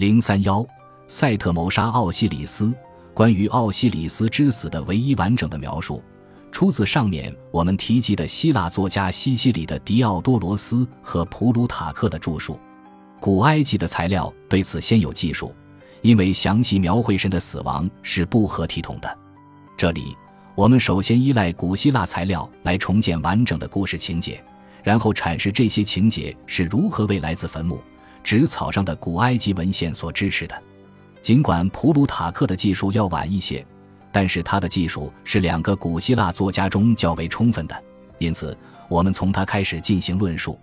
零三幺，赛特谋杀奥西里斯。关于奥西里斯之死的唯一完整的描述，出自上面我们提及的希腊作家西西里的狄奥多罗斯和普鲁塔克的著述。古埃及的材料对此先有记述，因为详细描绘神的死亡是不合体统的。这里，我们首先依赖古希腊材料来重建完整的故事情节，然后阐释这些情节是如何为来自坟墓、纸草上的古埃及文献所支持的。尽管普鲁塔克的技术要晚一些，但是他的技术是两个古希腊作家中较为充分的，因此我们从他开始进行论述。